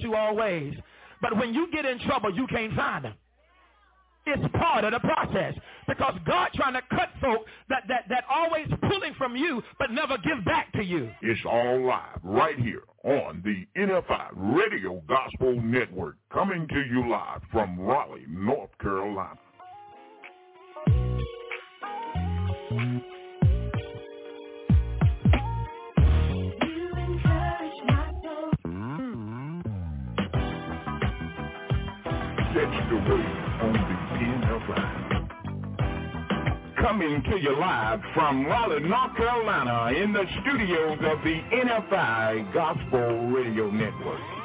you always. But when you get in trouble, you can't find them. It's part of the process because God trying to cut folk that, that, that always pulling from you but never give back to you. It's all live right here on the NFI Radio Gospel Network coming to you live from Raleigh, North Carolina. the on Coming to you live from Raleigh, North Carolina, in the studios of the NFI Gospel Radio Network.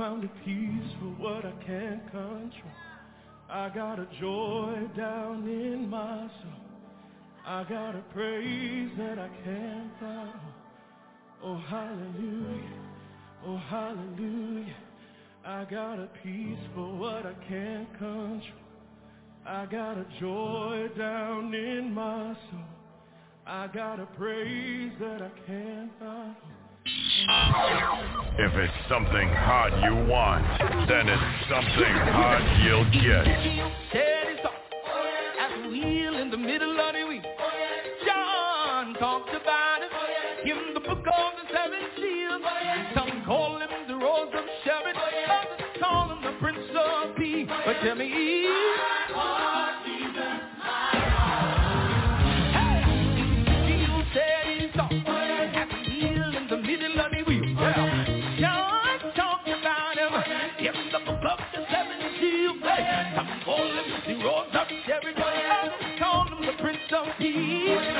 found a peace for what I can't control. I got a joy down in my soul. I got a praise that I can't follow. Oh, hallelujah. Oh, hallelujah. I got a peace for what I can't control. I got a joy down in my soul. I got a praise that I can't follow. If it's something hot you want, then it's something hot you'll get. At the wheel in the middle of the week, John talked about it the book of the seven seals. Some call him the rose of Sharon, others call him the prince of peace. But tell me, deep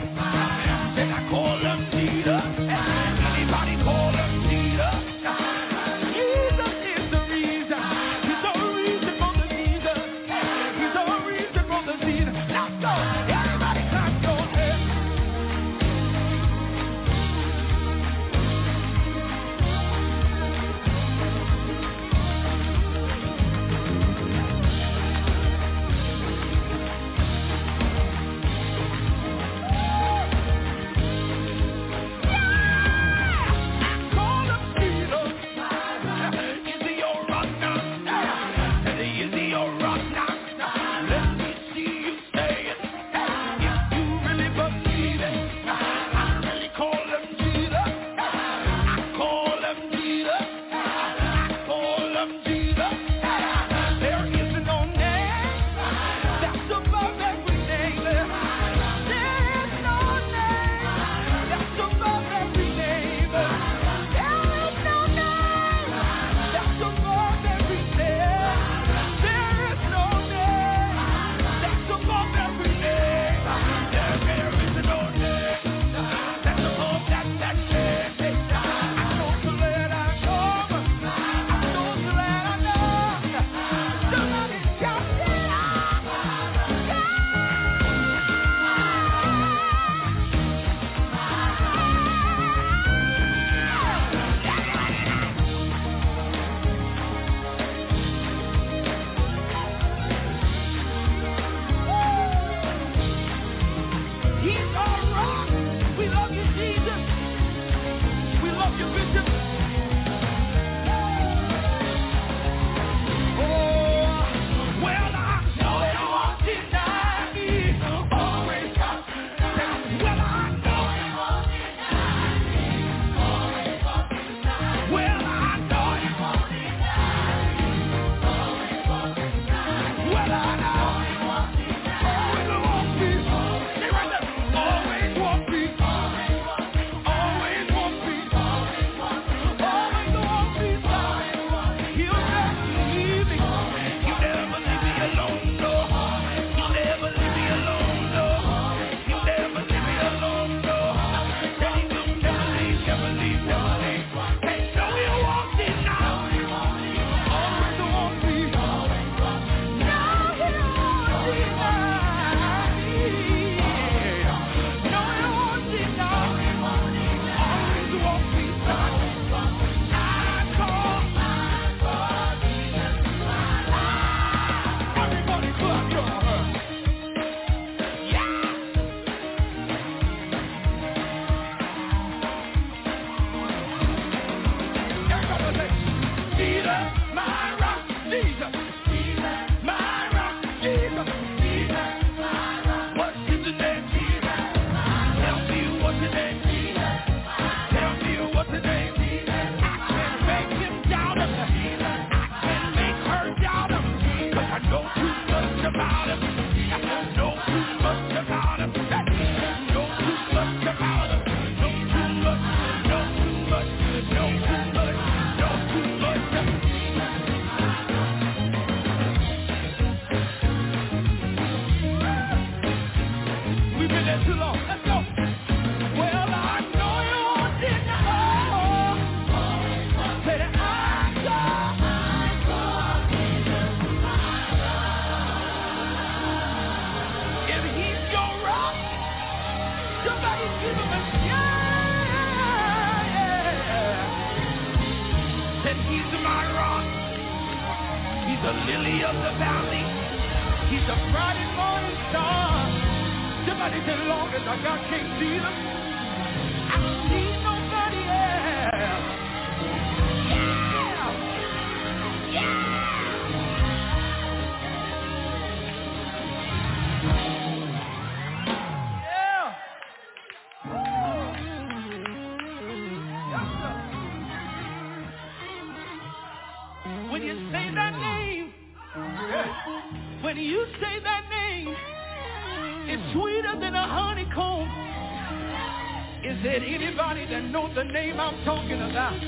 I'm talking about?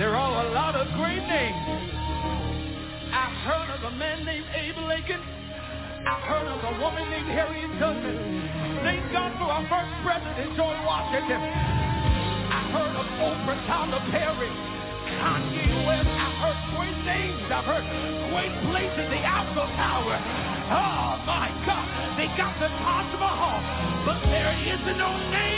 There are a lot of great names. I've heard of a man named Abe Lincoln. I've heard of a woman named Harriet Tubman. Thank God for our first president, George Washington. I've heard of Oprah, Tyler Perry, Kanye West. I've heard great names. I've heard great places, the Eiffel Tower. Oh my God, they got the Taj Mahal, but there is no name.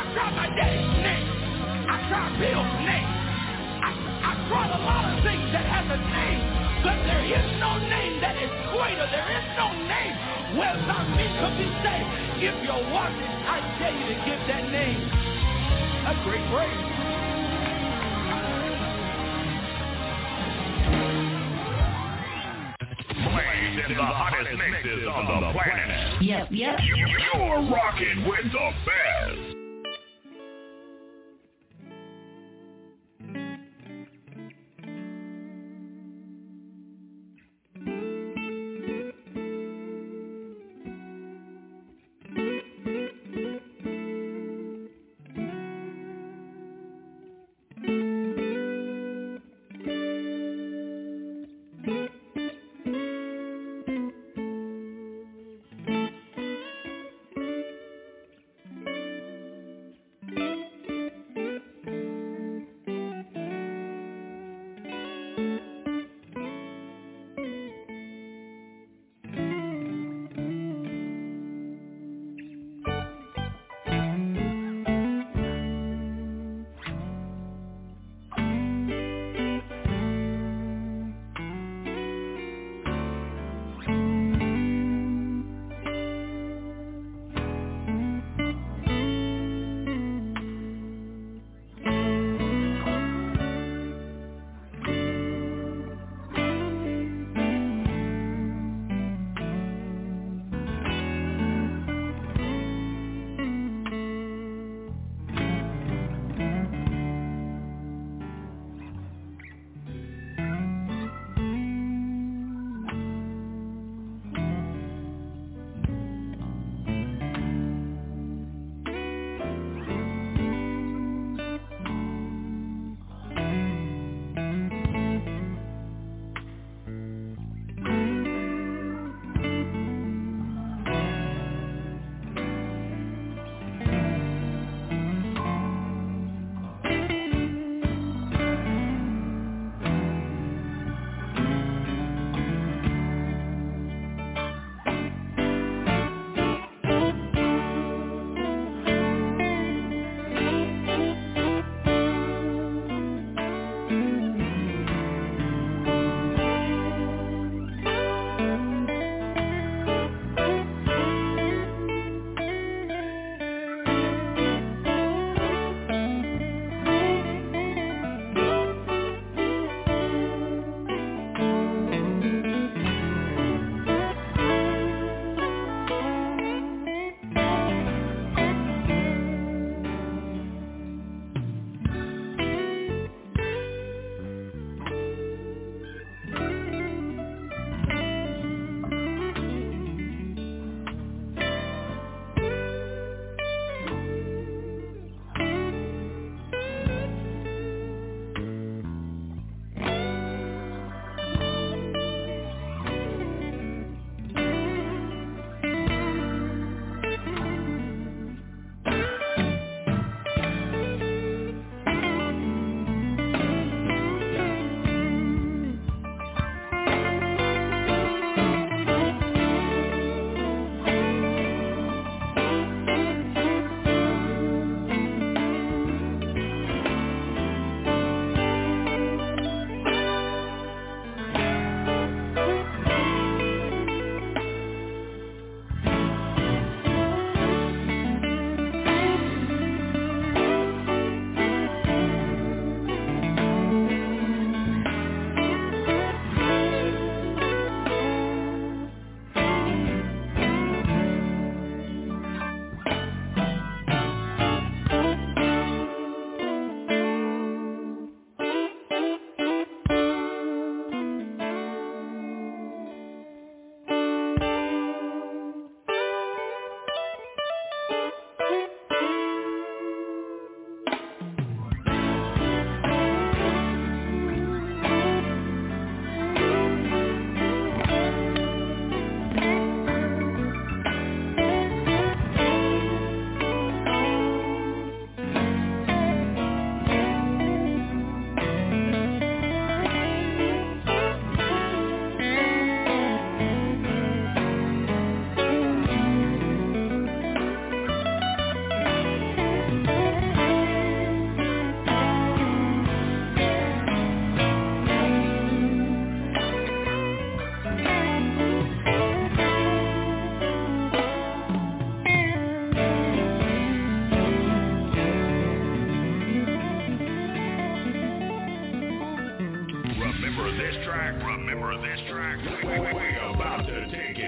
I know a lot of great things. I know a lot of great things, but there is a great name. Ooh. Look at your neighbor say, ain't nobody greater. I tried my mama's name. I tried daddy's name. I tried Bill's name. I, I tried a lot of things that has a name, but there is no name that is greater. There is no name where some men could be saved. If you're watching, I tell you to give that name a great praise. Playing in the hottest mixes on the planet. Yep, yep. You're rocking with the best. We're about to take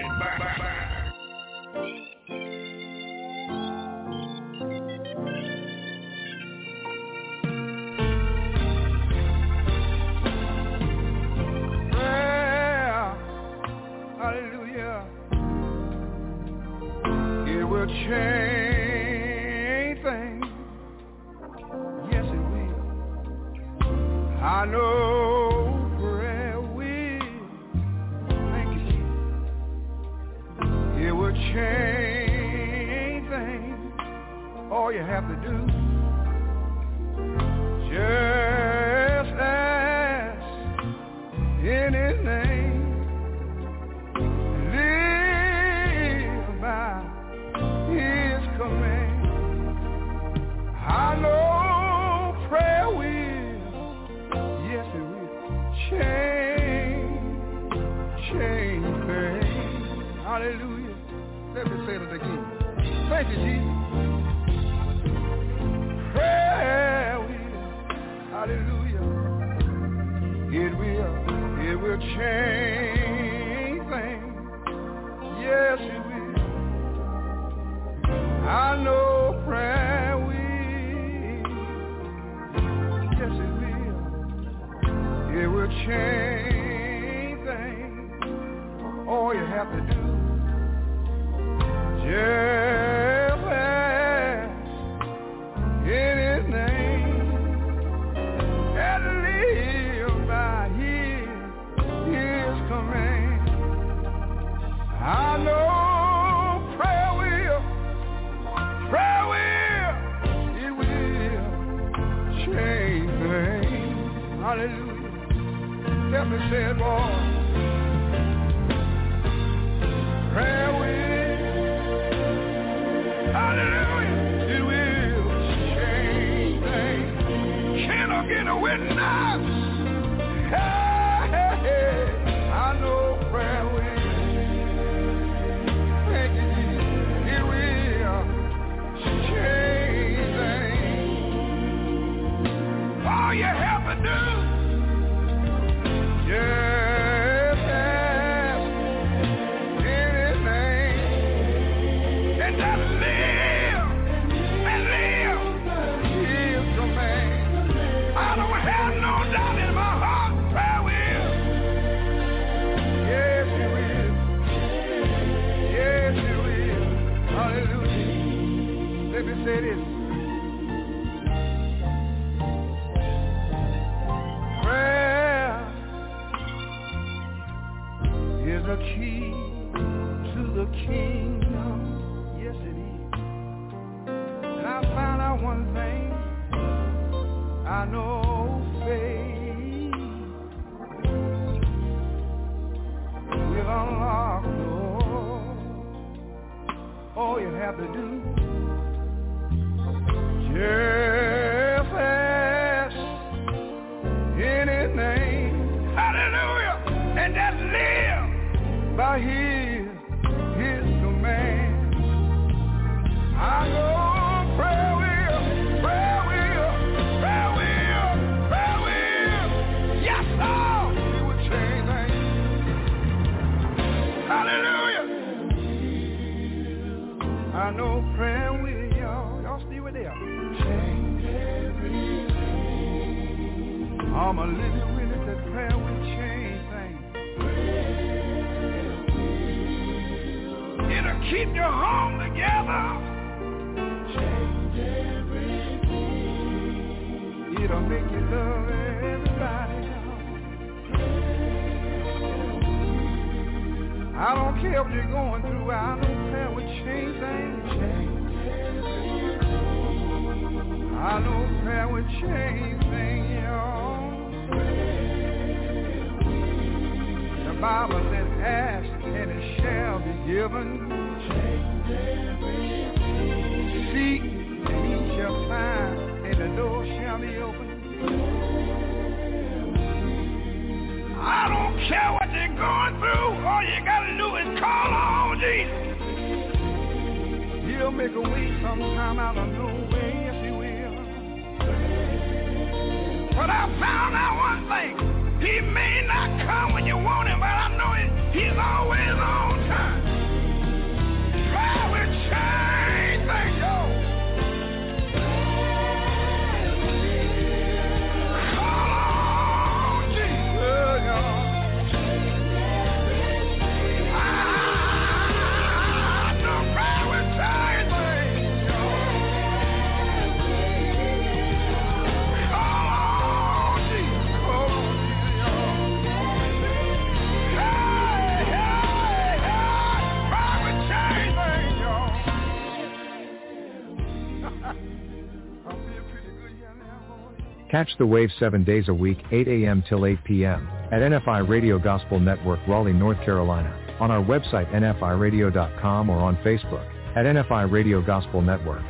Catch the wave seven days a week, 8 a.m. till 8 p.m. at NFI Radio Gospel Network, Raleigh, North Carolina, on our website nfiradio.com or on Facebook at NFI Radio Gospel Network.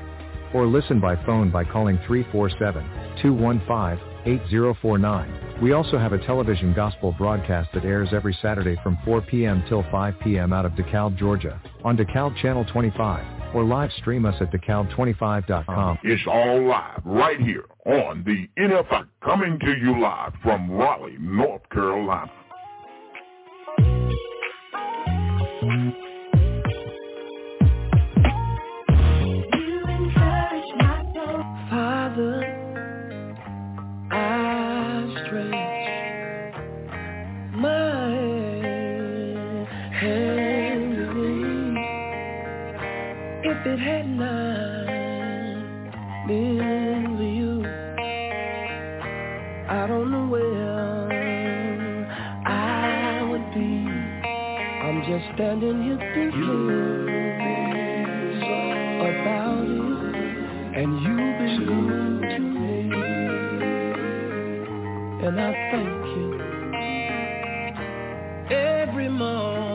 Or listen by phone by calling 347-215-8049. We also have a television gospel broadcast that airs every Saturday from 4 p.m. till 5 p.m. out of DeKalb, Georgia, on DeKalb Channel 25 or live stream us at DeKalb25.com. It's all live right here on the NFI coming to you live from Raleigh, North Carolina. If it had not been for you, I don't know where I would be. I'm just standing here thinking about it. And you've been good to me. And I thank you. Every morning,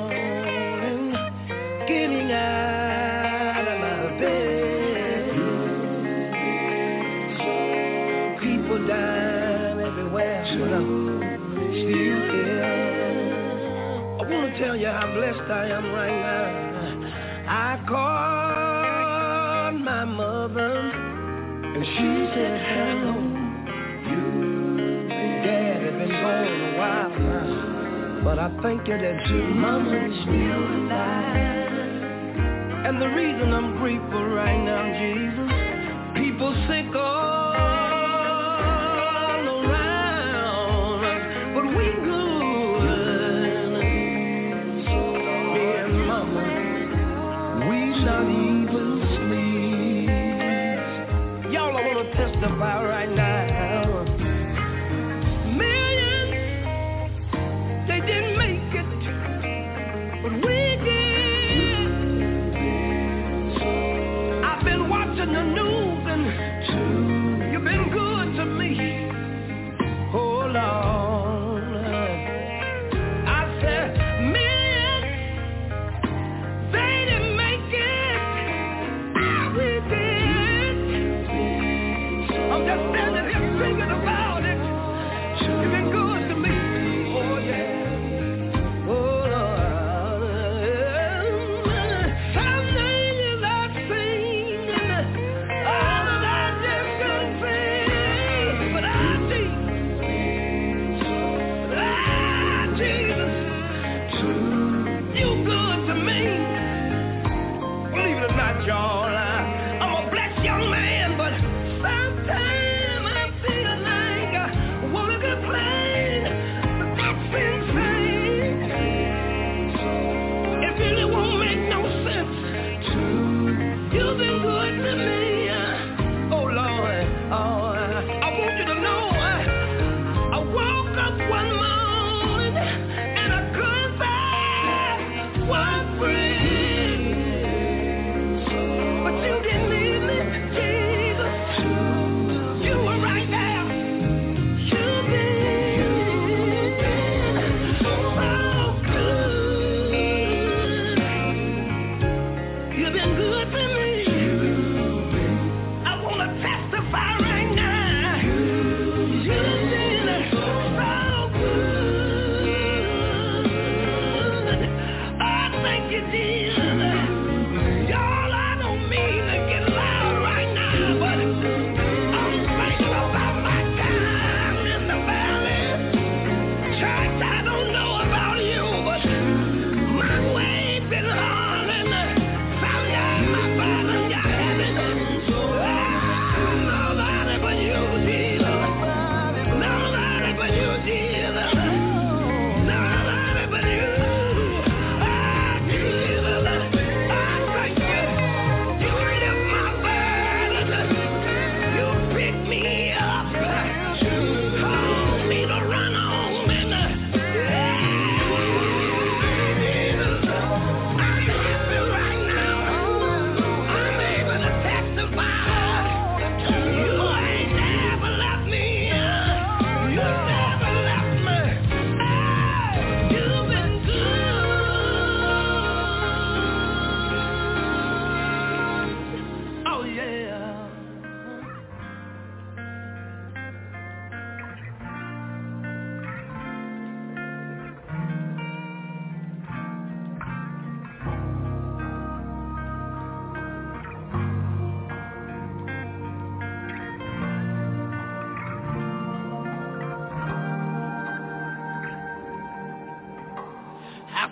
tell you how blessed I am right now. I called my mother, and she said hello. You. Dad had been gone a while now, but I thank you that your is still alive. And the reason I'm grateful right now, Jesus, people sick I wanna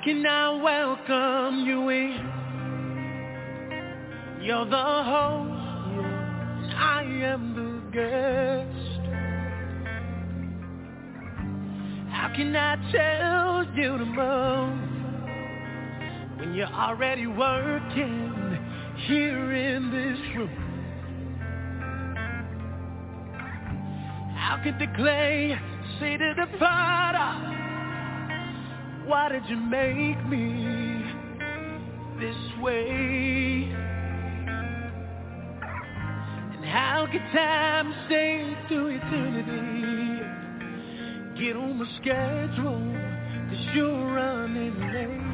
can I welcome you in? You're the host, I am the guest. How can I tell you to move when you're already working here in this room? How could the clay say to the potter? Why did you make me this way? And how can time stay through eternity? Get on my schedule, cause you're running late.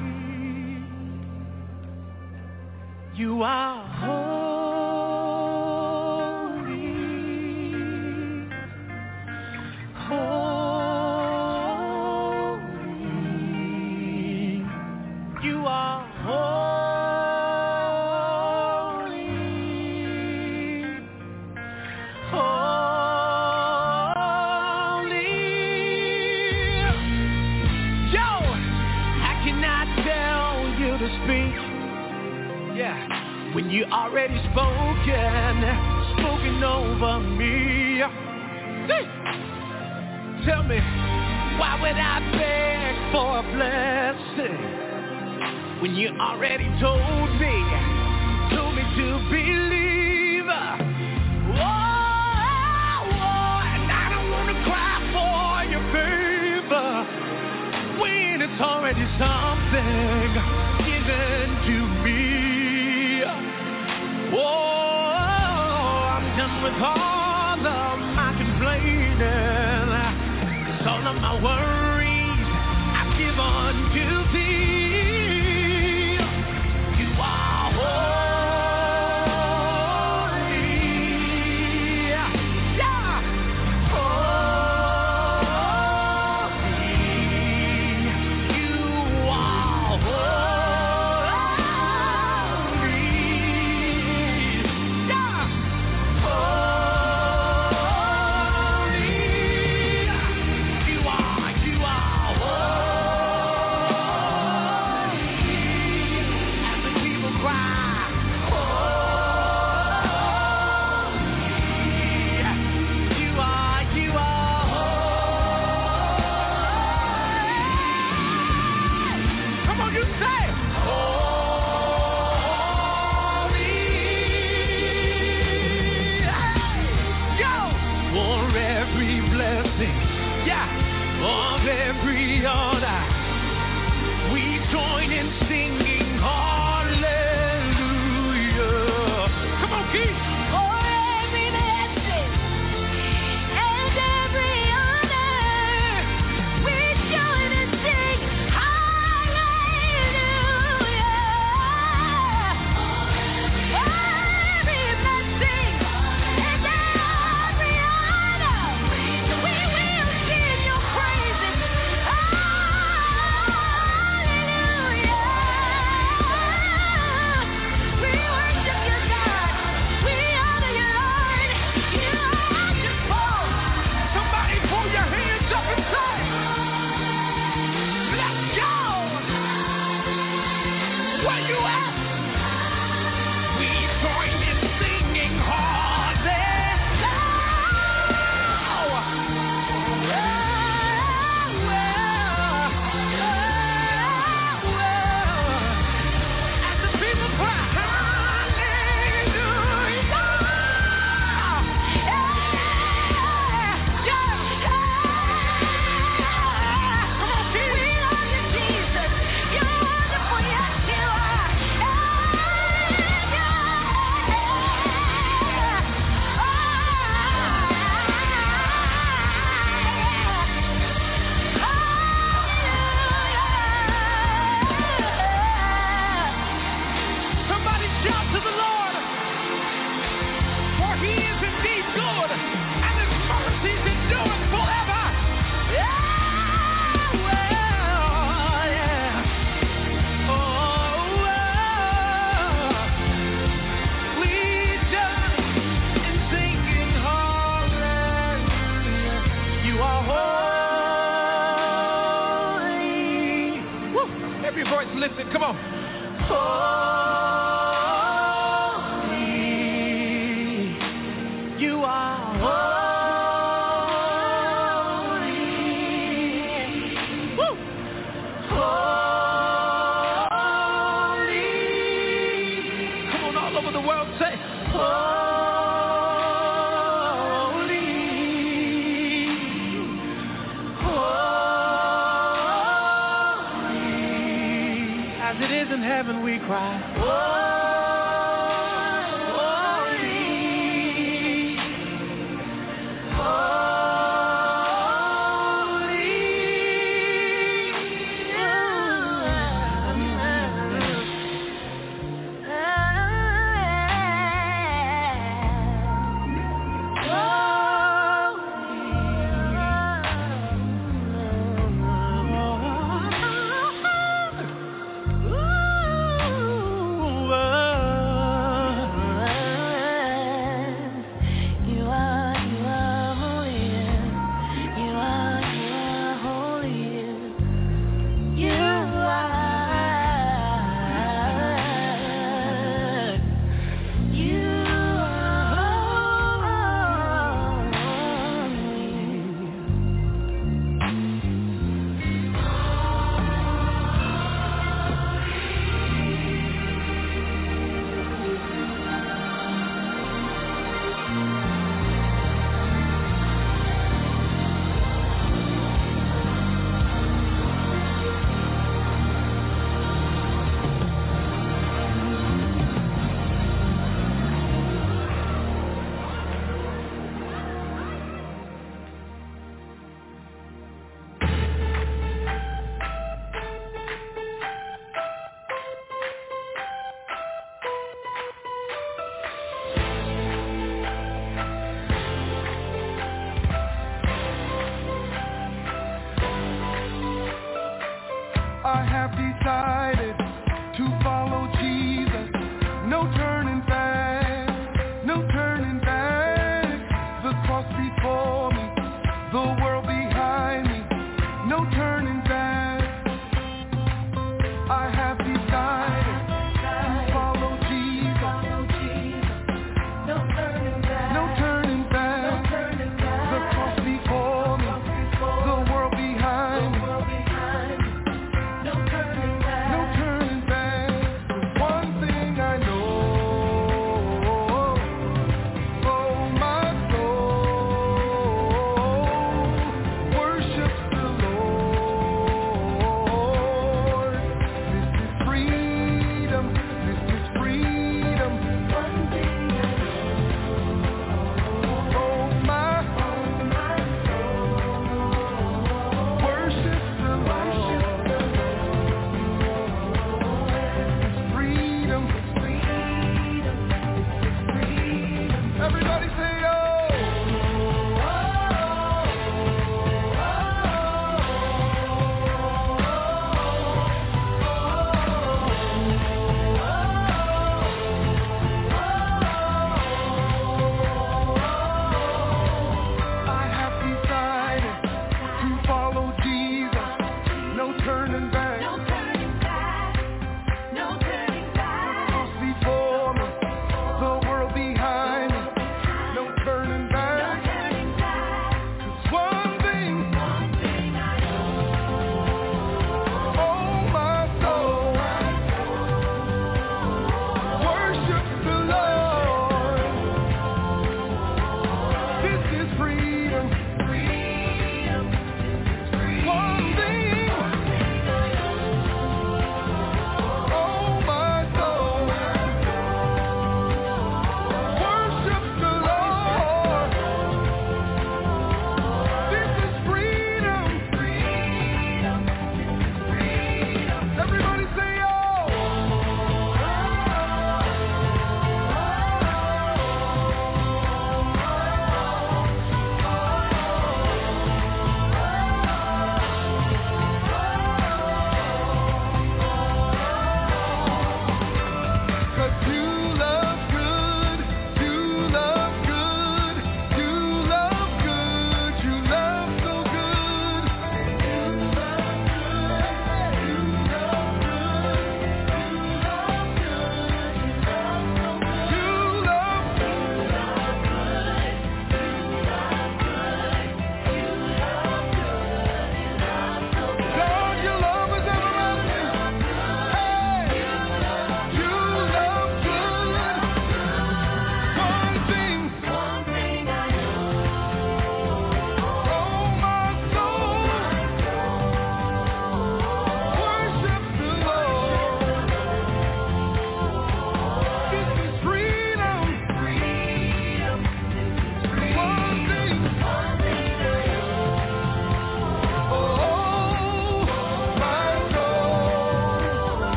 You are home.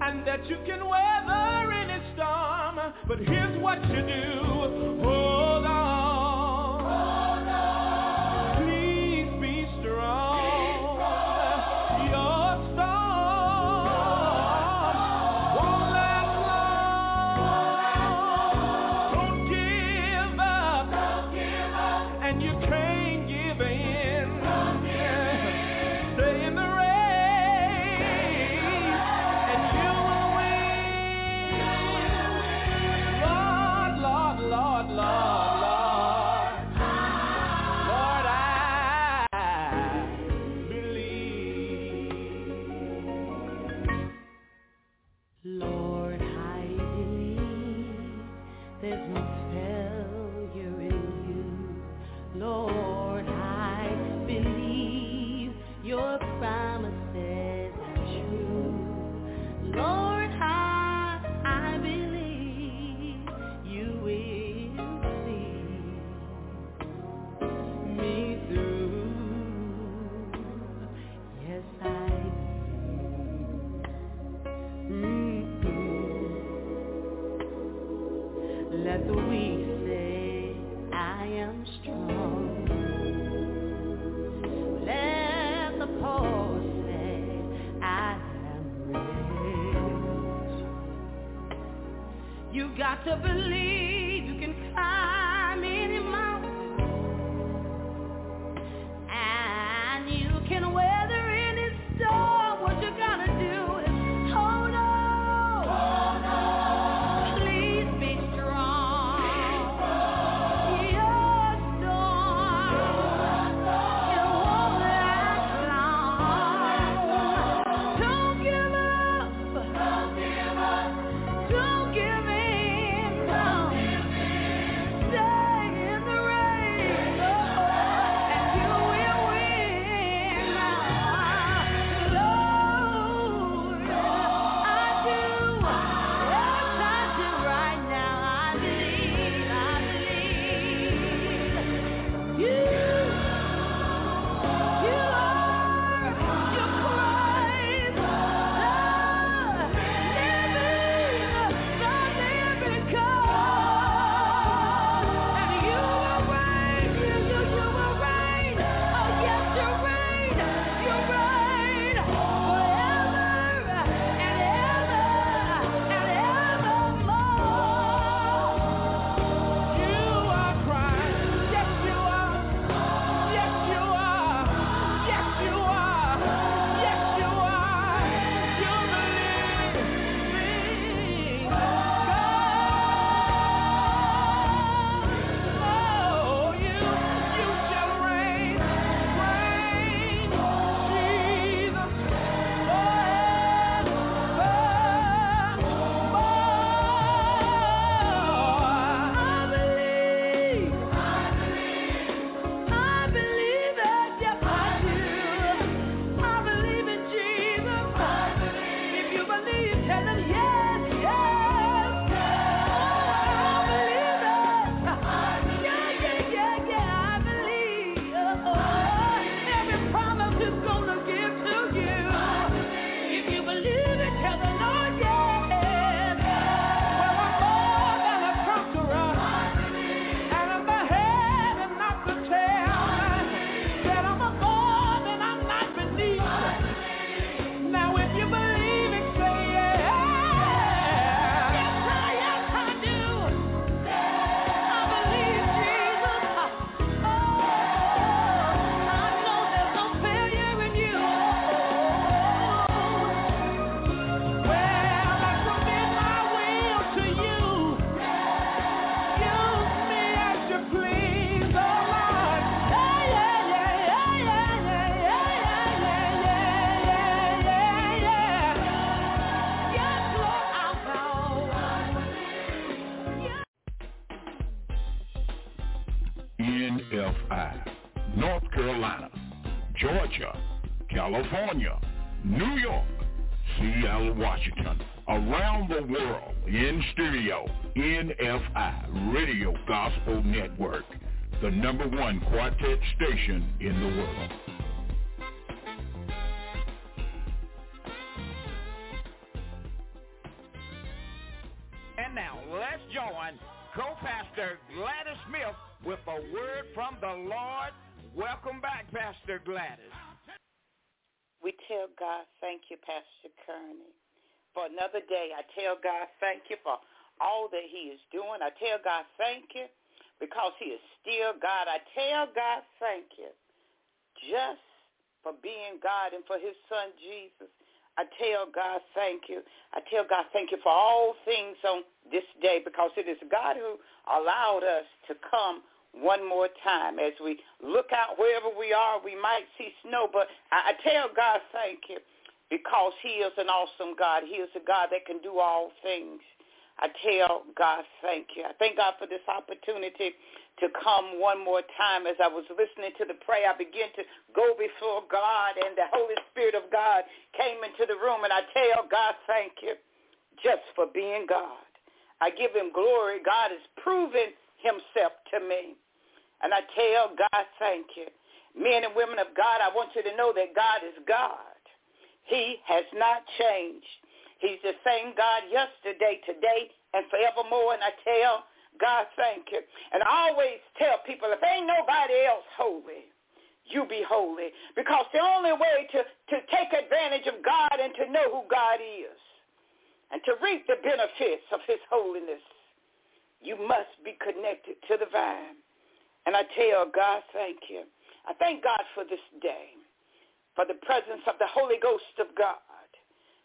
and that you can weather any storm. But here's what you do. Oh, to believe. The number one quartet station in the world. And now let's join co-pastor Gladys Smith with a word from the Lord. Welcome back, Pastor Gladys. We tell God thank you, Pastor Kearney, for another day. I tell God thank you for all that he is doing. I tell God thank you because he is still God. I tell God thank you just for being God and for his son Jesus. I tell God thank you. I tell God thank you for all things on this day because it is God who allowed us to come one more time. As we look out wherever we are, we might see snow, but I, tell God thank you because he is an awesome God. He is a God that can do all things. I tell God thank you. I thank God for this opportunity to come one more time. As I was listening to the prayer, I began to go before God, and the Holy Spirit of God came into the room, and I tell God thank you just for being God. I give him glory. God has proven himself to me. And I tell God thank you. Men and women of God, I want you to know that God is God. He has not changed. He's the same God yesterday, today, and forevermore. And I tell God thank you. And I always tell people, if ain't nobody else holy, you be holy. Because the only way to, to take advantage of God and to know who God is and to reap the benefits of his holiness, you must be connected to the vine. And I tell God thank you. I thank God for this day, for the presence of the Holy Ghost of God,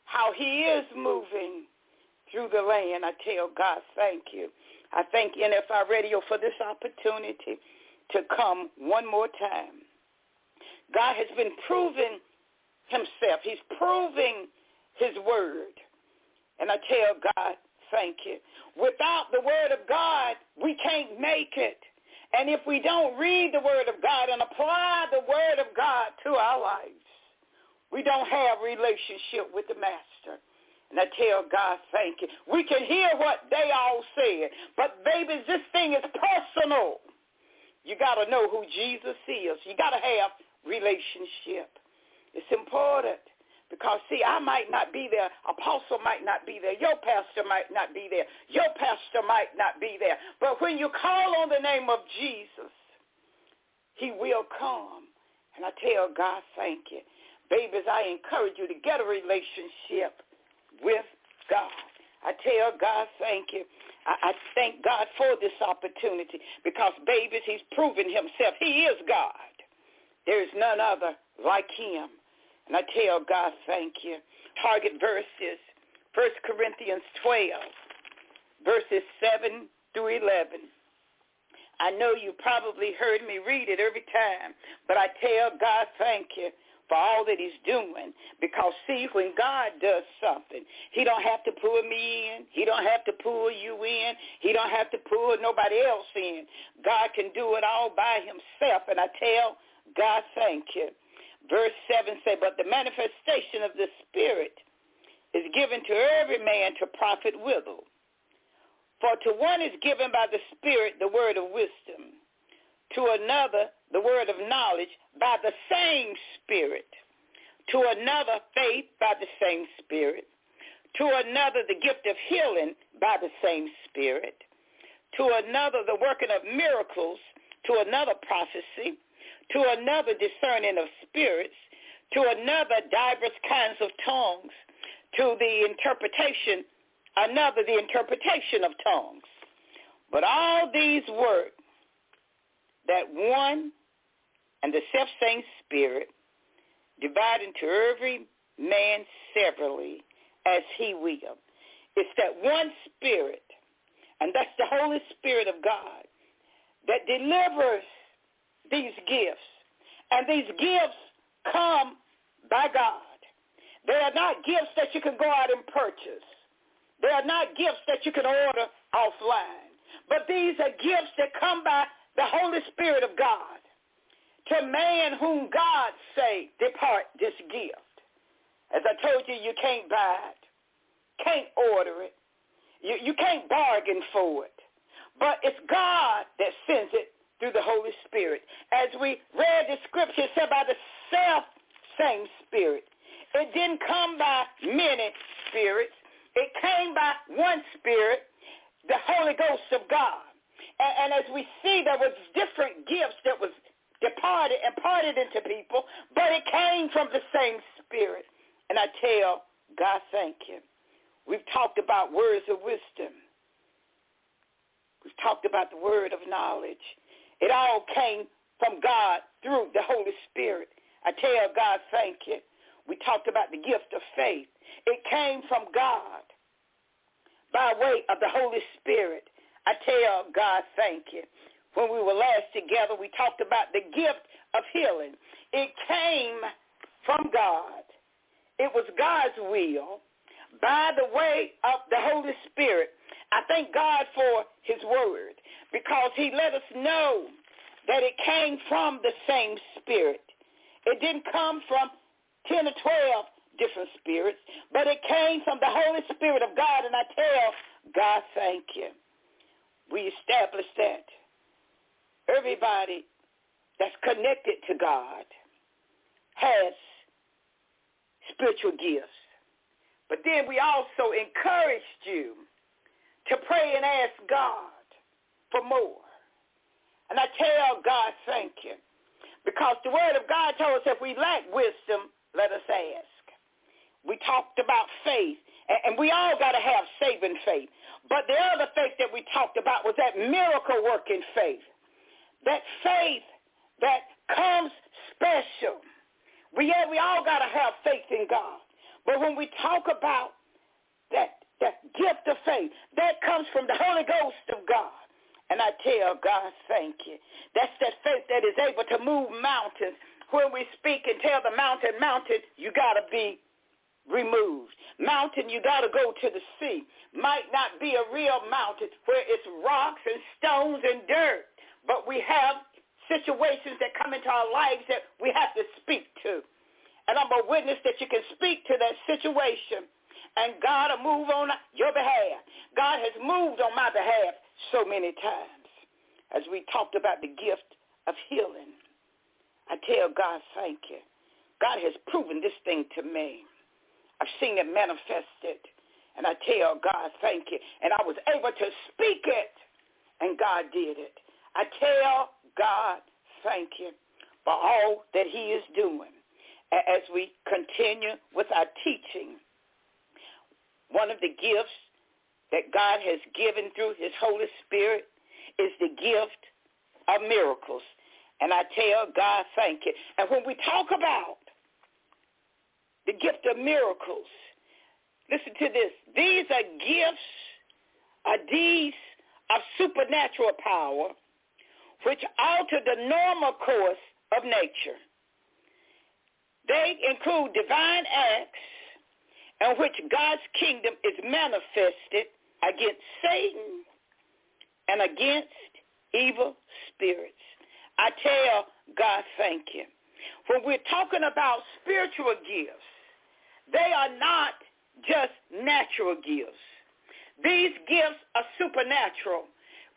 how he is moving through the land. I tell God thank you. I thank NFI Radio for this opportunity to come one more time. God has been proving himself. He's proving his word. And I tell God, thank you. Without the word of God, we can't make it. And if we don't read the word of God and apply the word of God to our lives, we don't have relationship with the master. And I tell God, thank you. We can hear what they all said, but babies, this thing is personal. You got to know who Jesus is. You got to have relationship. It's important. Because, see, I might not be there. Apostle might not be there. Your pastor might not be there. Your pastor might not be there. But when you call on the name of Jesus, he will come. And I tell God, thank you. Babies, I encourage you to get a relationship with God. I tell God, thank you. I, I thank God for this opportunity because, babies, he's proven himself. He is God. There is none other like him. And I tell God, thank you. Target verses, 1 Corinthians 12, verses 7 through 11. I know you probably heard me read it every time, but I tell God, thank you for all that he's doing. Because see, when God does something, he don't have to pull me in. He don't have to pull you in. He don't have to pull nobody else in. God can do it all by himself. And I tell God, thank you. Verse 7 say, but the manifestation of the Spirit is given to every man to profit withal. For to one is given by the Spirit the word of wisdom, to another the word of knowledge by the same Spirit, to another faith by the same Spirit, to another the gift of healing by the same Spirit, to another the working of miracles, to another prophecy, to another discerning of spirits, to another diverse kinds of tongues, to the interpretation, another the interpretation of tongues. But all these work that one and the self-same spirit divide into every man severally as he will. It's that one spirit, and that's the Holy Spirit of God, that delivers these gifts. And these gifts come by God. They are not gifts that you can go out and purchase. They are not gifts that you can order offline. But these are gifts that come by the Holy Spirit of God to man whom God say, depart this gift. As I told you, you can't buy it, can't order it. You, you can't bargain for it. But it's God that sends it through the Holy Spirit. As we read the scripture, it said by the self same Spirit. It didn't come by many spirits. It came by one Spirit, the Holy Ghost of God. And, and as we see, there was different gifts that was departed, imparted into people, but it came from the same Spirit. And I tell God, thank you. We've talked about words of wisdom. We've talked about the word of knowledge. It all came from God through the Holy Spirit. I tell God, thank you. We talked about the gift of faith. It came from God by way of the Holy Spirit. I tell God, thank you. When we were last together, we talked about the gift of healing. It came from God. It was God's will by the way of the Holy Spirit. I thank God for his word because he let us know that it came from the same spirit. It didn't come from 10 or 12 different spirits, but it came from the Holy Spirit of God. And I tell God, thank you. We established that everybody that's connected to God has spiritual gifts. But then we also encouraged you to pray and ask God for more. And I tell God, thank you. Because the word of God told us if we lack wisdom, let us ask. We talked about faith, and we all got to have saving faith. But the other faith that we talked about was that miracle working faith. That faith that comes special. We, yeah, we all got to have faith in God. But when we talk about that, that gift of faith, that comes from the Holy Ghost of God. And I tell God, thank you. That's that faith that is able to move mountains. When we speak and tell the mountain, mountain, you got to be removed. Mountain, you got to go to the sea. Might not be a real mountain where it's rocks and stones and dirt, but we have situations that come into our lives that we have to speak to. And I'm a witness that you can speak to that situation and God will move on your behalf. God has moved on my behalf so many times as we talked about the gift of healing. I tell God, thank you. God has proven this thing to me. I've seen it manifested. And I tell God, thank you. And I was able to speak it. And God did it. I tell God, thank you for all that he is doing. As we continue with our teaching, one of the gifts that God has given through his Holy Spirit is the gift of miracles. And I tell God, thank you. And when we talk about the gift of miracles, listen to this. These are gifts, are deeds of supernatural power which alter the normal course of nature. They include divine acts in which God's kingdom is manifested against Satan and against evil spirits. I tell God thank you. When we're talking about spiritual gifts, they are not just natural gifts. These gifts are supernatural.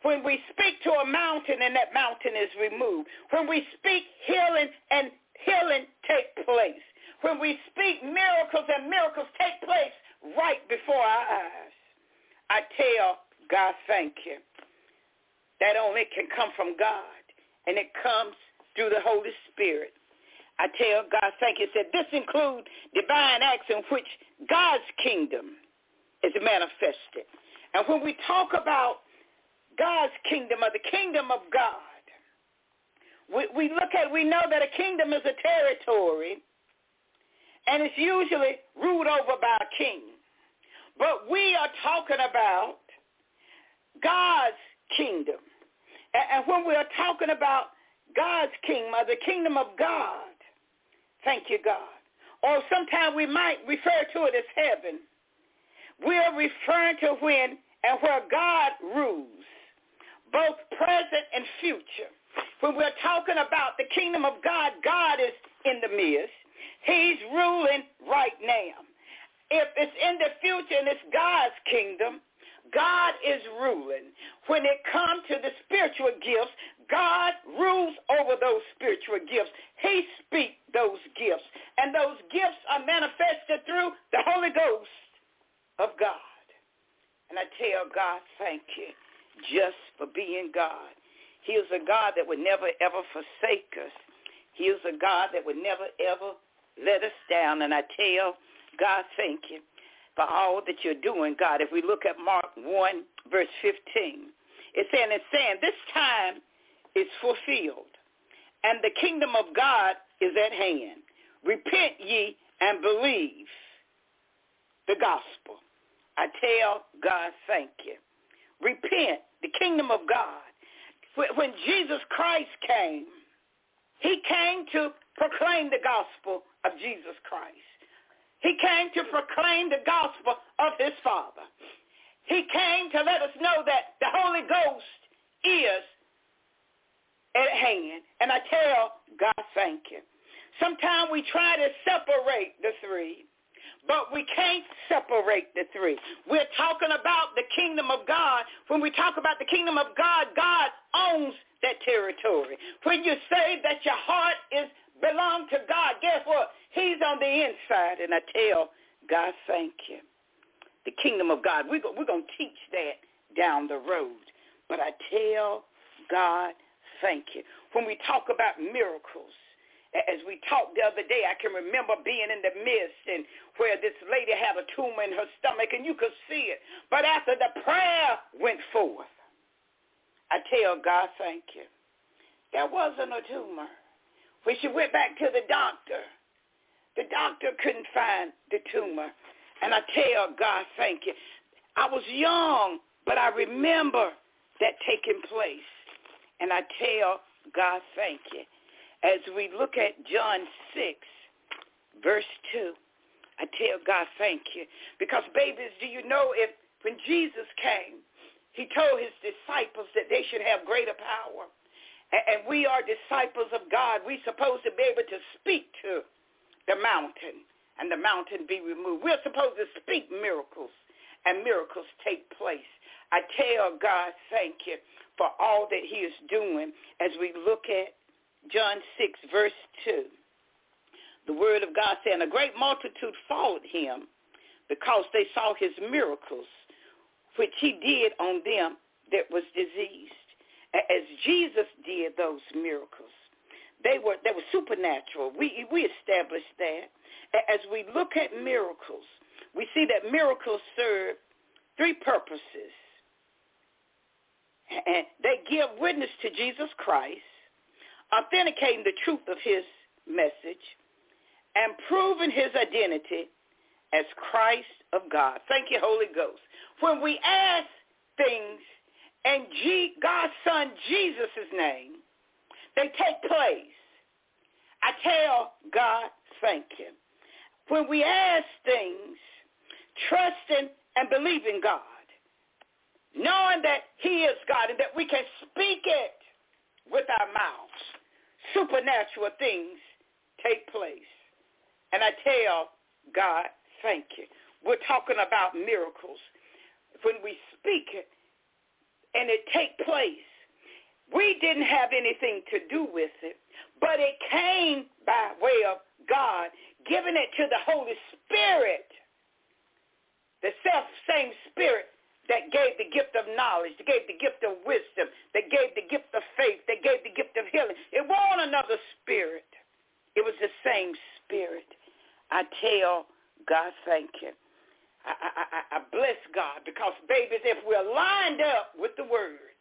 When we speak to a mountain and that mountain is removed. When we speak healing and healing take place. When we speak miracles and miracles take place right before our eyes. I tell God thank you. That only can come from God. And it comes through the Holy Spirit. I tell God thank you. Said this includes divine acts in which God's kingdom is manifested. And when we talk about God's kingdom or the kingdom of God, we, we look at, we know that a kingdom is a territory and it's usually ruled over by a king. But we are talking about God's kingdom. And, and when we are talking about God's kingdom or the kingdom of God, thank you, God. Or sometimes we might refer to it as heaven. We're referring to when and where God rules, both present and future. When we're talking about the kingdom of God, God is in the midst. He's ruling right now. If it's in the future and it's God's kingdom, God is ruling. When it comes to the spiritual gifts, God rules over those spiritual gifts. He speaks those gifts. And those gifts are manifested through the Holy Ghost of God. And I tell God, thank you just for being God. He is a God that would never, ever forsake us. He is a God that would never, ever let us down. And I tell God, thank you for all that you're doing, God. If we look at Mark 1, verse 15, it's saying, it's saying, this time is fulfilled, and the kingdom of God is at hand. Repent ye and believe the gospel. I tell God, thank you. Repent, the kingdom of God. When Jesus Christ came, he came to proclaim the gospel of Jesus Christ. He came to proclaim the gospel of his Father. He came to let us know that the Holy Ghost is at hand. And I tell God, thank you. Sometimes we try to separate the three, but we can't separate the three. We're talking about the kingdom of God. When we talk about the kingdom of God, God owns that territory. When you say that your heart is belong to God, guess what? He's on the inside. And I tell God, thank you. The kingdom of God. We're, we're going to teach that down the road. But I tell God, thank you. When we talk about miracles, as we talked the other day, I can remember being in the midst and where this lady had a tumor in her stomach and you could see it. But after the prayer went forth, I tell God, thank you. There wasn't a tumor. When she went back to the doctor, the doctor couldn't find the tumor. And I tell God, thank you. I was young, but I remember that taking place. And I tell God, thank you. As we look at John 6, verse 2, I tell God, thank you. Because, babies, do you know if when Jesus came, he told his disciples that they should have greater power. And we are disciples of God. We're supposed to be able to speak to the mountain and the mountain be removed. We're supposed to speak miracles and miracles take place. I tell God, thank you for all that he is doing as we look at John 6, verse 2. The word of God saying, a great multitude followed him because they saw his miracles, which he did on them that was diseased. As Jesus did those miracles, they were they were supernatural. We we established that. As we look at miracles, we see that miracles serve three purposes. And they give witness to Jesus Christ, authenticating the truth of his message, and proving his identity as Christ of God. Thank you, Holy Ghost. When we ask things in G- God's Son Jesus' name, they take place. I tell God, thank you. When we ask things, trusting and believing God, knowing that he is God and that we can speak it with our mouths, supernatural things take place. And I tell God, thank you. We're talking about miracles. When we speak it and it take place, we didn't have anything to do with it, but it came by way of God giving it to the Holy Spirit, the self-same Spirit gave the gift of knowledge, that gave the gift of wisdom, that gave the gift of faith, that gave the gift of healing. It wasn't another spirit. It was the same spirit. I tell God, thank you. I, I, I, bless God because, babies, if we're lined up with the word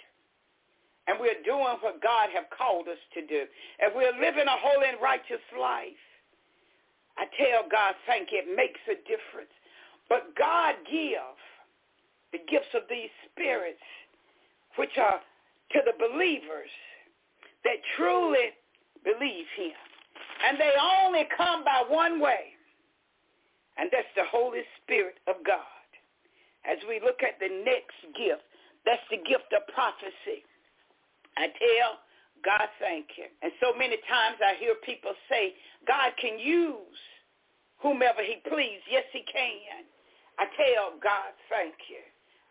and we're doing what God have called us to do, and we're living a holy and righteous life, I tell God, thank you. It makes a difference. But God gives the gifts of these spirits, which are to the believers that truly believe him. And they only come by one way, and that's the Holy Spirit of God. As we look at the next gift, that's the gift of prophecy. I tell God, thank you. And so many times I hear people say, God can use whomever he please. Yes, he can. I tell God, thank you.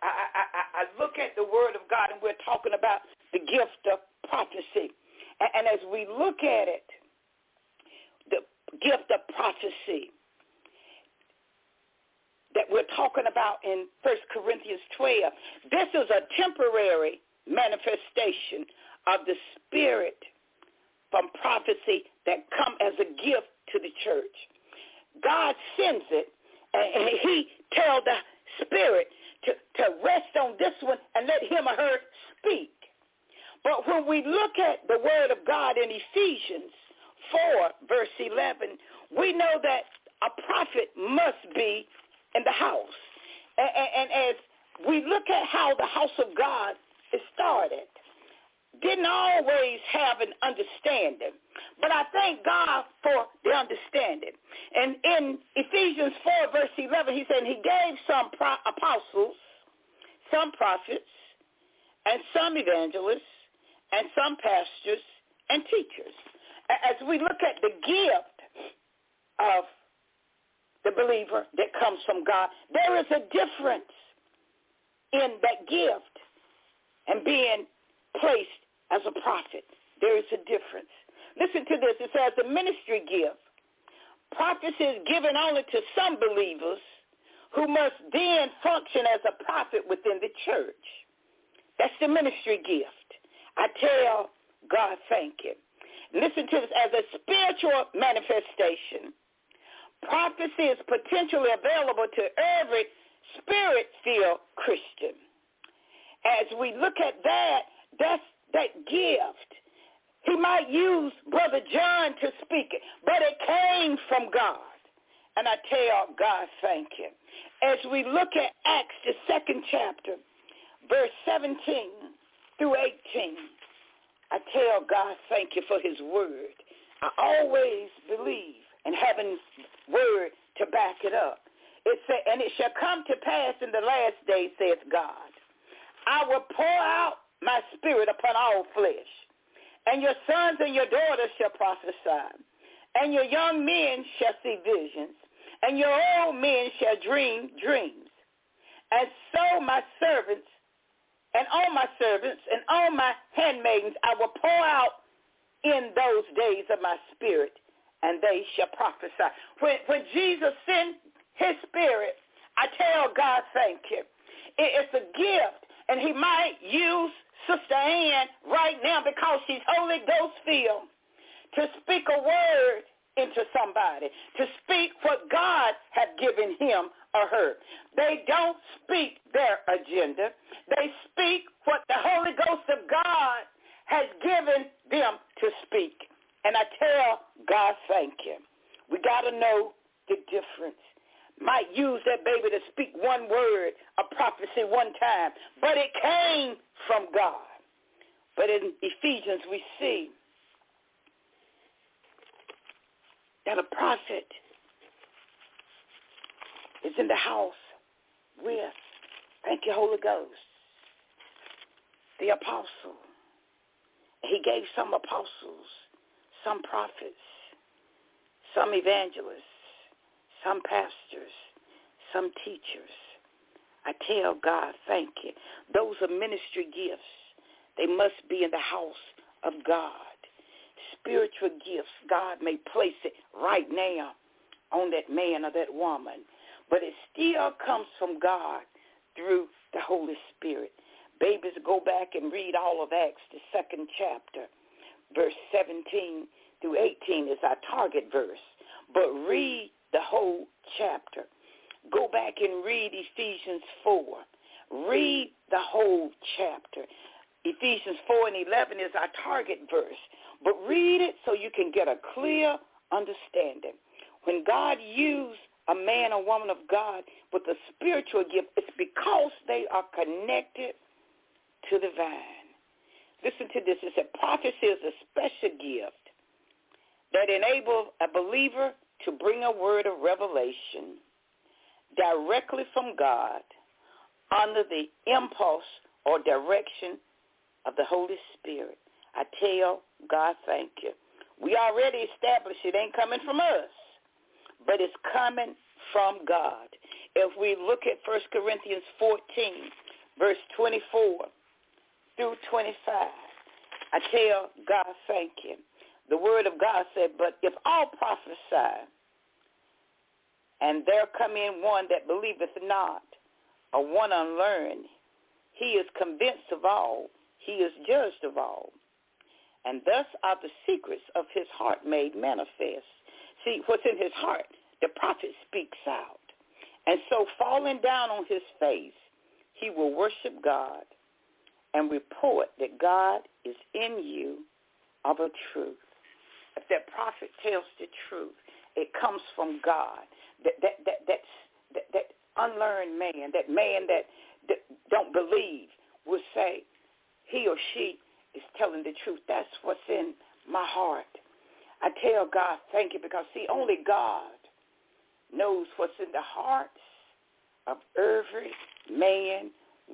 I, I, I, look at the word of God and we're talking about the gift of prophecy. And, and as we look at it, the gift of prophecy that we're talking about in 1 Corinthians 12, this is a temporary manifestation of the spirit from prophecy that come as a gift to the church. God sends it, and he tells the spirit to, to rest on this one and let him or her speak. But when we look at the word of God in Ephesians 4, verse 11, we know that a prophet must be in the house. And, and, and as we look at how the house of God is started, didn't always have an understanding. But I thank God for the understanding. And in Ephesians 4, verse 11, he said, he gave some pro- apostles, some prophets, and some evangelists, and some pastors and teachers. As we look at the gift of the believer that comes from God, there is a difference in that gift and being placed as a prophet. There is a difference. Listen to this. It says the ministry gift. Prophecy is given only to some believers who must then function as a prophet within the church. That's the ministry gift. I tell God thank you. Listen to this. As a spiritual manifestation, prophecy is potentially available to every spirit-filled Christian. As we look at that, that's that gift. He might use Brother John to speak it, but it came from God. And I tell God, thank you. As we look at Acts, the second chapter, verse 17 through 18, I tell God, thank you for his word. I always believe in having word to back it up. It said, and it shall come to pass in the last days, saith God, I will pour out my spirit upon all flesh. And your sons and your daughters shall prophesy. And your young men shall see visions. And your old men shall dream dreams. And so my servants and all my servants and all my handmaidens I will pour out in those days of my spirit, and they shall prophesy. When, when Jesus sent his spirit, I tell God thank you. It, it's a gift, and he might use Sister Ann right now because she's Holy Ghost filled to speak a word into somebody, to speak what God had given him or her. They don't speak their agenda. They speak what the Holy Ghost of God has given them to speak. And I tell God thank you. We got to know the difference. Might use that baby to speak one word, a prophecy one time, but it came from God. But in Ephesians we see that a prophet is in the house with, thank you, Holy Ghost, the apostle. He gave some apostles, some prophets, some evangelists, some pastors, some teachers. I tell God, thank you. Those are ministry gifts. They must be in the house of God. Spiritual gifts, God may place it right now on that man or that woman. But it still comes from God through the Holy Spirit. Babies, go back and read all of Acts, the second chapter. Verse 17 through 18 is our target verse. But read the whole chapter. Go back and read Ephesians 4. Read the whole chapter. Ephesians 4 and 11 is our target verse. But read it so you can get a clear understanding. When God used a man or woman of God with a spiritual gift, it's because they are connected to the vine. Listen to this. It said prophecy is a special gift that enables a believer to bring a word of revelation directly from God under the impulse or direction of the Holy Spirit. I tell God thank you. We already established it ain't coming from us, but it's coming from God. If we look at 1 Corinthians 14, verse 24 through 25, I tell God thank you. The word of God said, but if all prophesy, and there come in one that believeth not, or one unlearned, he is convinced of all, he is judged of all. And thus are the secrets of his heart made manifest. See, what's in his heart, the prophet speaks out. And so falling down on his face, he will worship God and report that God is in you of a truth. If that prophet tells the truth, it comes from God. That that that that's, that, that unlearned man, that man that, that don't believe, will say he or she is telling the truth. That's what's in my heart. I tell God, thank you, because see, only God knows what's in the hearts of every man,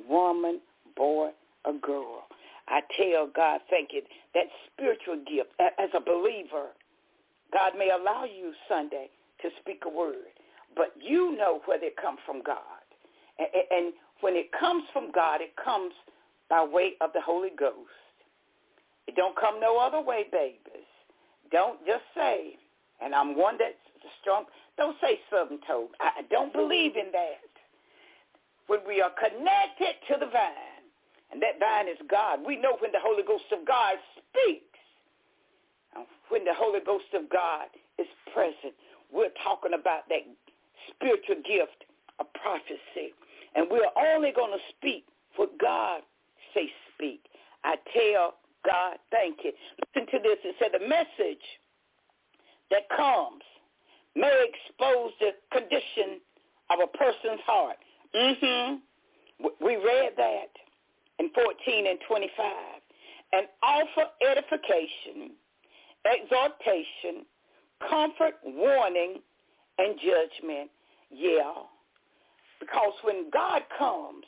woman, boy, or girl. I tell God, thank you. That spiritual gift, as a believer, God may allow you Sunday to speak a word, but you know whether it comes from God. And when it comes from God, it comes by way of the Holy Ghost. It don't come no other way, babies. Don't just say, and I'm one that's strong. Don't say something told. I don't believe in that. When we are connected to the vine, and that vine is God, we know when the Holy Ghost of God speaks. When the Holy Ghost of God is present, we're talking about that spiritual gift of prophecy. And we're only going to speak what God say speak. I tell God, thank you. Listen to this. It said the message that comes may expose the condition of a person's heart. Mm-hmm. We read that in 14 and 25. And offer edification, exhortation, comfort, warning, and judgment. Yeah. Because when God comes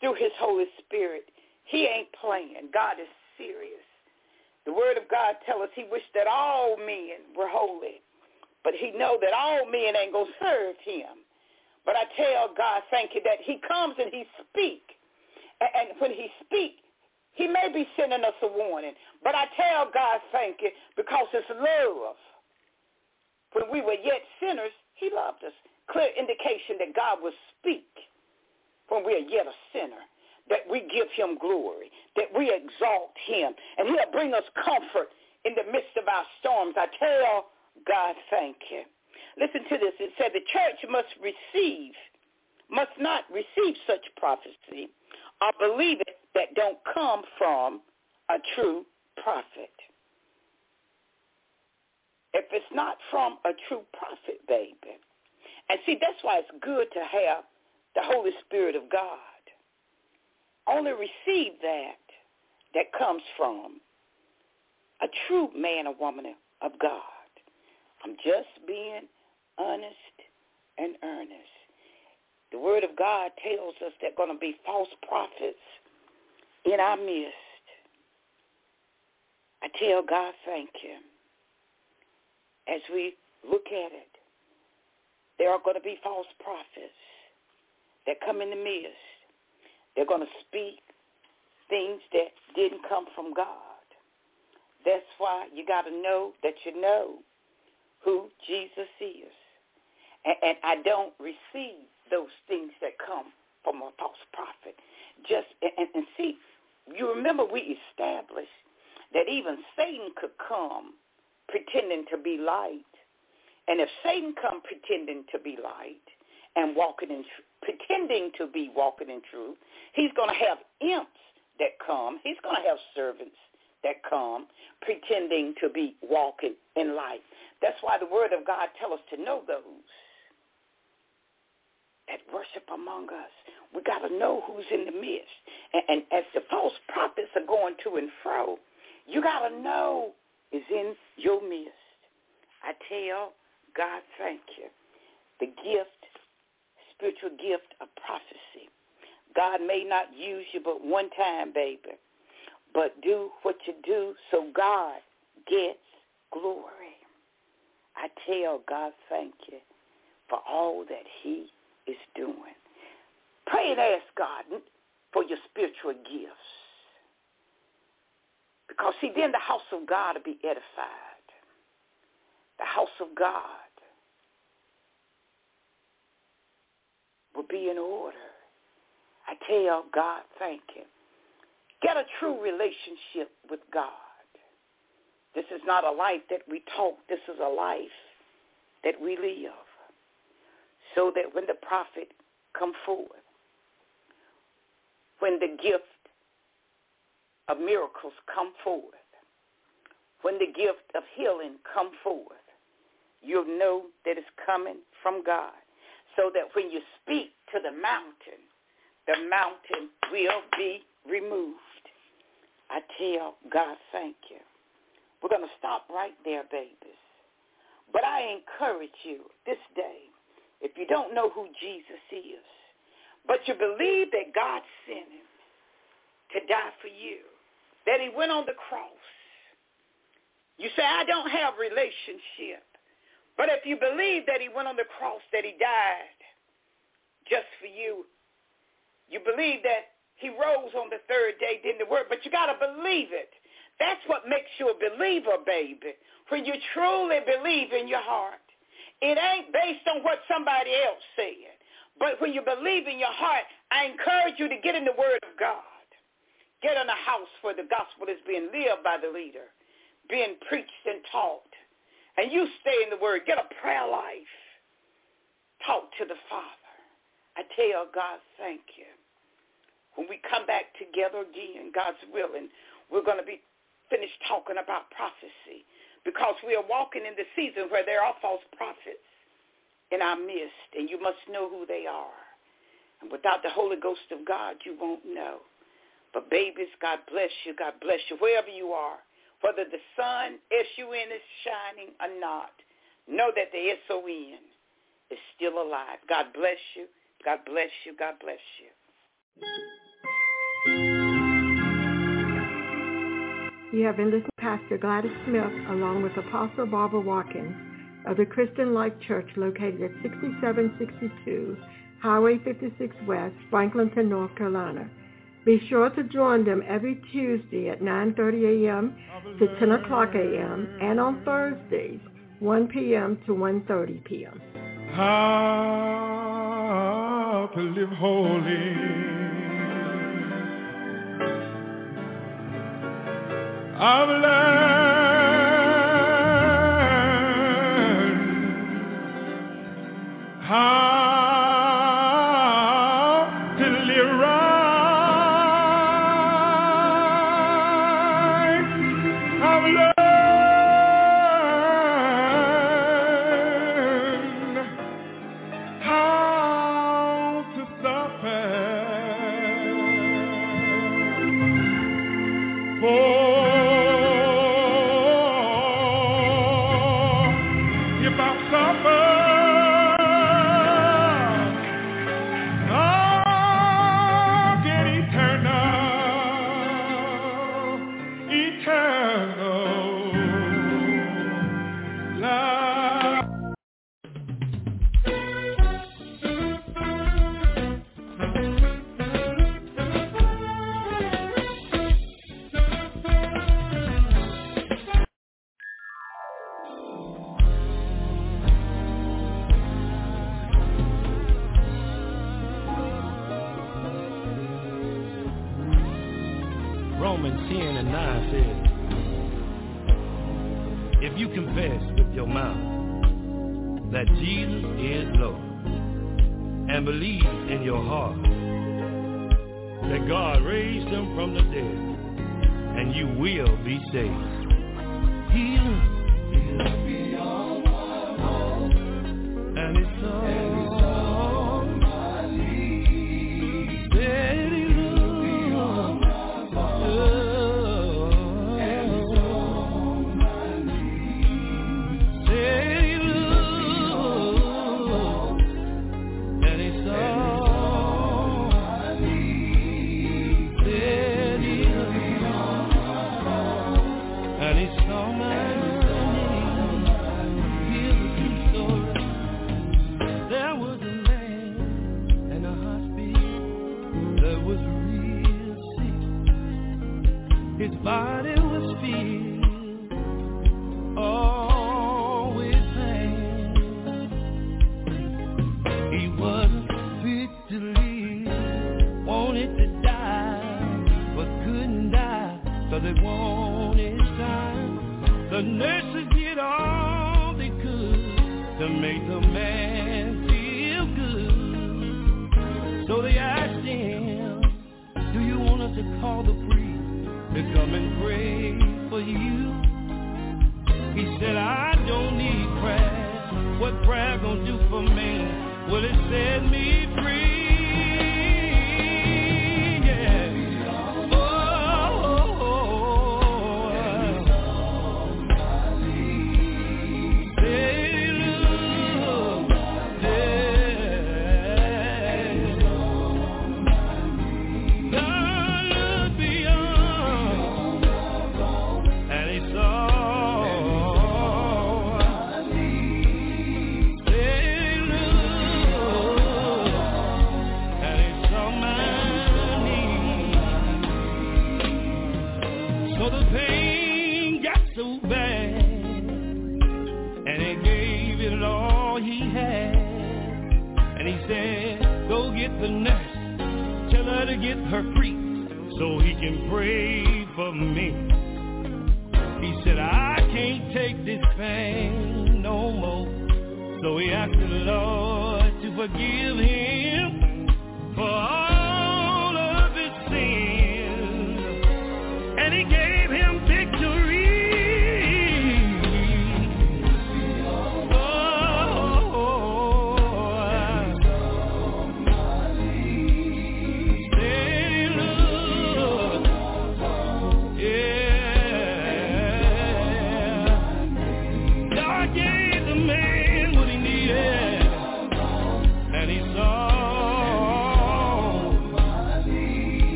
through his Holy Spirit, he ain't playing. God is serious. The word of God tells us he wished that all men were holy. But he know that all men ain't going to serve him. But I tell God, thank you, that he comes and he speak. And when he speak, he may be sending us a warning. But I tell God, thank you, because it's love. When we were yet sinners, he loved us. Clear indication that God will speak when we are yet a sinner that we give him glory, that we exalt him, and he'll bring us comfort in the midst of our storms. I tell God, thank you. Listen to this. It said the church must receive, must not receive such prophecy or believe it that don't come from a true prophet. If it's not from a true prophet, baby. And see, that's why it's good to have the Holy Spirit of God only receive that that comes from a true man or woman of God. I'm just being honest and earnest. The word of God tells us there are going to be false prophets in our midst. I tell God thank you. As we look at it, there are going to be false prophets that come in the midst they're going to speak things that didn't come from God. That's why you got to know that you know who Jesus is. And, and I don't receive those things that come from a false prophet. Just and, and see, you remember we established that even Satan could come pretending to be light. And if Satan come pretending to be light and walking in pretending to be walking in truth. He's going to have imps that come. He's going to have servants that come pretending to be walking in light. That's why the word of God tells us to know those that worship among us. We got to know who's in the midst. And, and as the false prophets are going to and fro, you got to know is in your midst. I tell God, thank you. The gift spiritual gift of prophecy. God may not use you but one time, baby. but do what you do so God gets glory. I tell God thank you for all that he is doing. Pray and ask God for your spiritual gifts. Because see, then the house of God will be edified. The house of God will be in order. I tell God, thank you. Get a true relationship with God. This is not a life that we talk. This is a life that we live. So that when the prophet come forward, when the gift of miracles come forward, when the gift of healing come forward, you'll know that it's coming from God. So that when you speak to the mountain, the mountain will be removed. I tell God, thank you. We're going to stop right there, babies. But I encourage you this day, if you don't know who Jesus is, but you believe that God sent him to die for you, that he went on the cross. You say, I don't have relationship. But if you believe that he went on the cross, that he died just for you, you believe that he rose on the third day, didn't the word, but you got to believe it. That's what makes you a believer, baby. When you truly believe in your heart. It ain't based on what somebody else said. But when you believe in your heart, I encourage you to get in the word of God. Get in a house where the gospel is being lived by the leader, being preached and taught. And you stay in the word. Get a prayer life. Talk to the Father. I tell God, thank you. When we come back together again, God's willing, we're going to be finished talking about prophecy because we are walking in the season where there are false prophets in our midst, and you must know who they are. And without the Holy Ghost of God, you won't know. But babies, God bless you. God bless you wherever you are. Whether the sun, S-U-N, is shining or not, know that the S-O-N is still alive. God bless you. God bless you. God bless you. You have been listening to Pastor Gladys Smith along with Apostle Barbara Watkins of the Christian Life Church located at 6762 Highway 56 West, Franklinton, North Carolina. Be sure to join them every Tuesday at 9.30 a.m. to 10 o'clock a.m. and on Thursdays, 1 p.m. to 1.30 p.m. How to live holy. I've learned how Romans 10 and 9 says, If you confess with your mouth that Jesus is Lord and believe in your heart that God raised him from the dead, and you will be saved. Healing.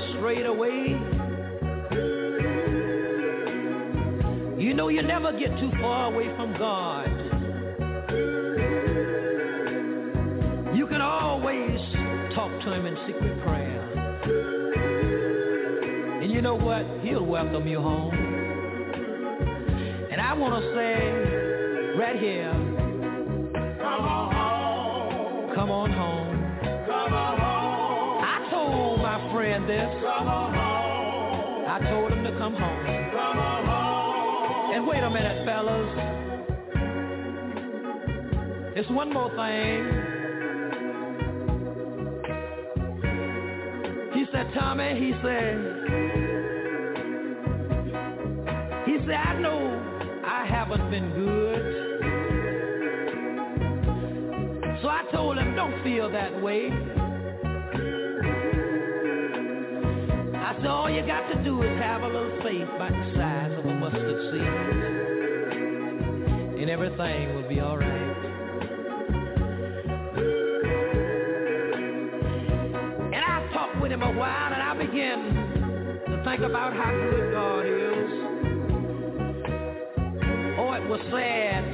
He away, you know you never get too far away from God. You can always talk to him in secret prayer. And you know what? He'll welcome you home. And I want to say right here, come on home. Come on home. This. I told him to come home. And wait a minute, fellas. It's one more thing. He said, Tommy, he said, he said, I know I haven't been good. So I told him, don't feel that way. Do is have a little faith about the size of a mustard seed. And everything will be all right. And I talked with him a while and I began to think about how good God is. Oh, it was sad.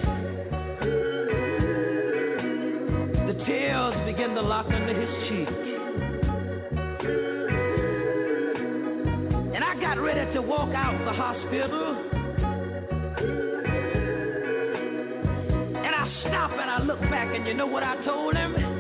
Walk out the hospital. And I stop and I look back and you know what I told him?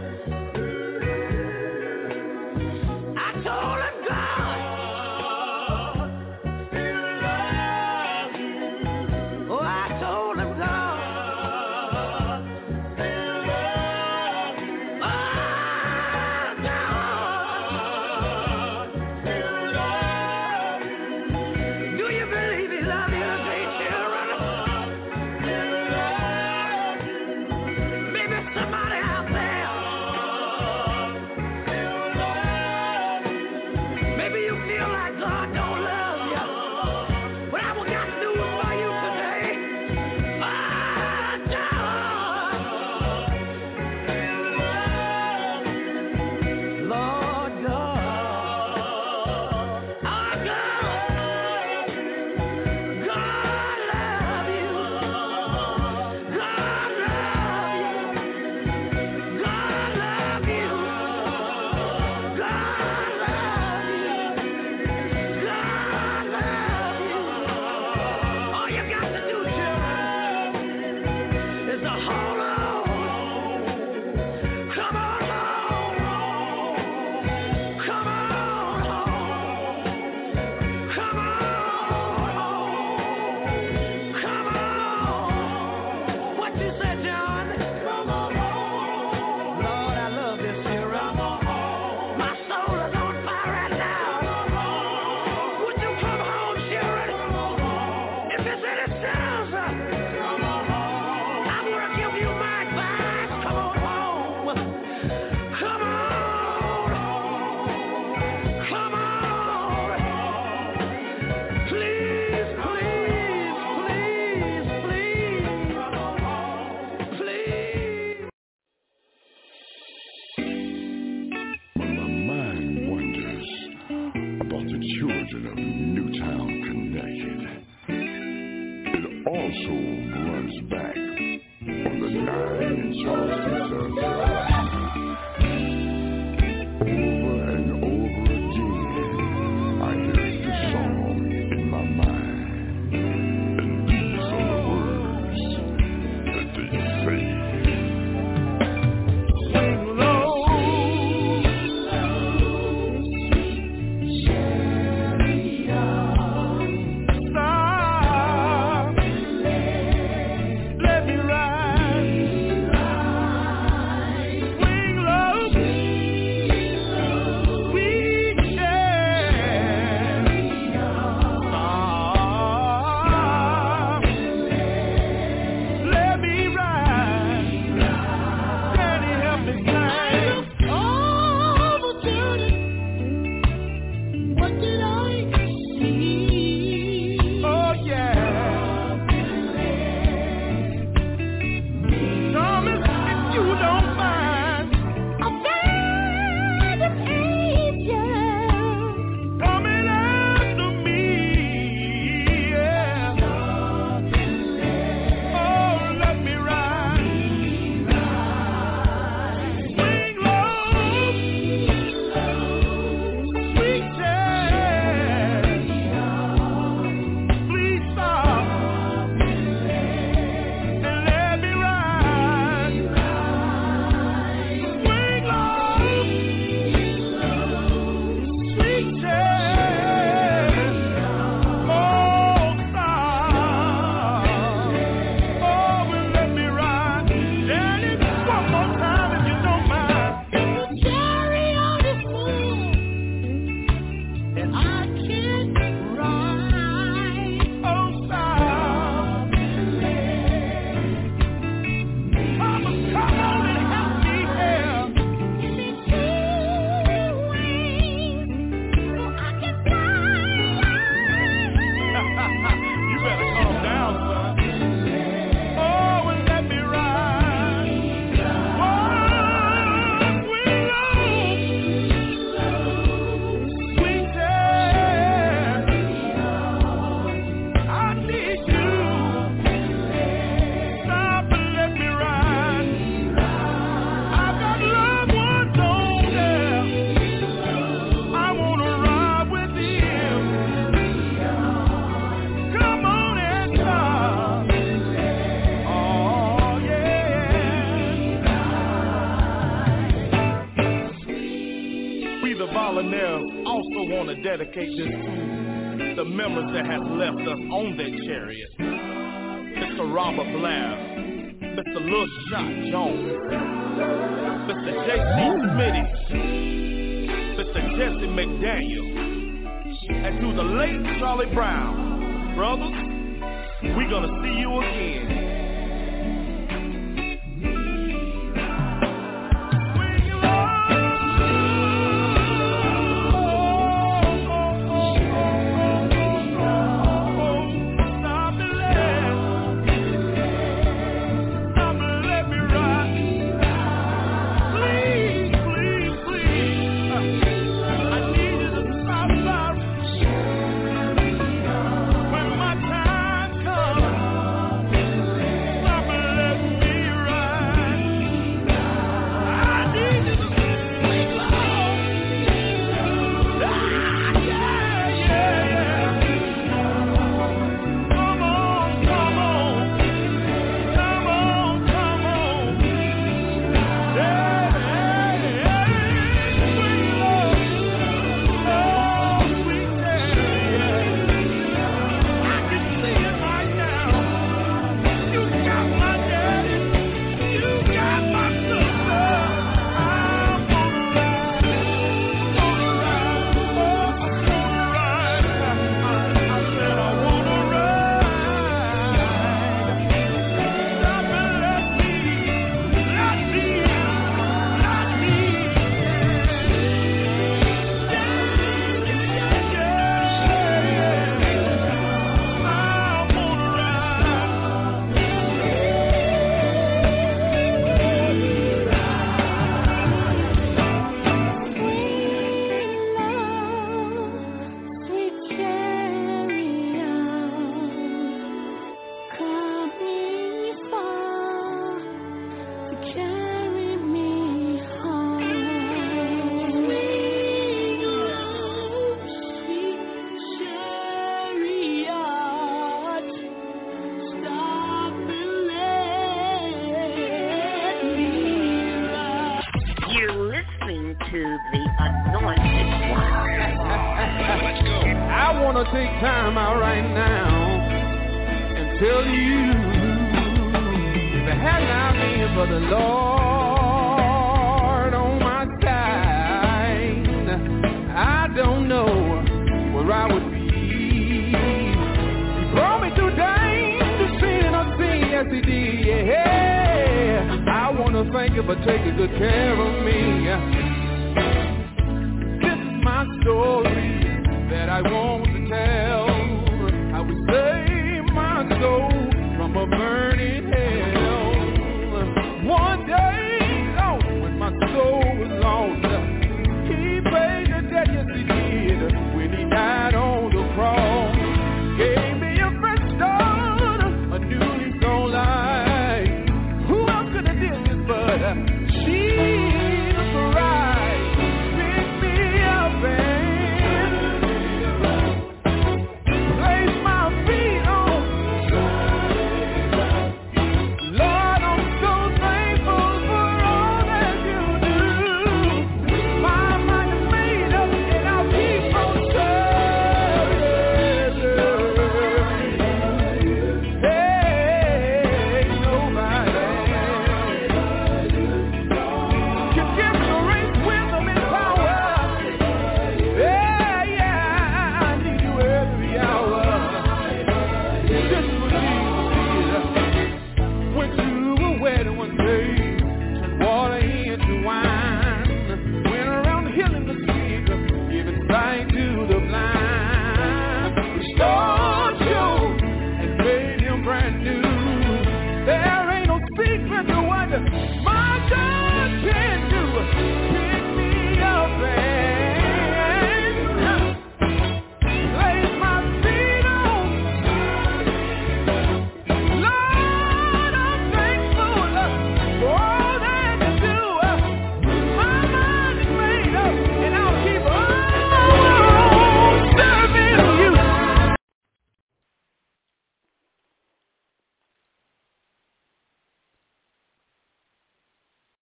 Dedicate this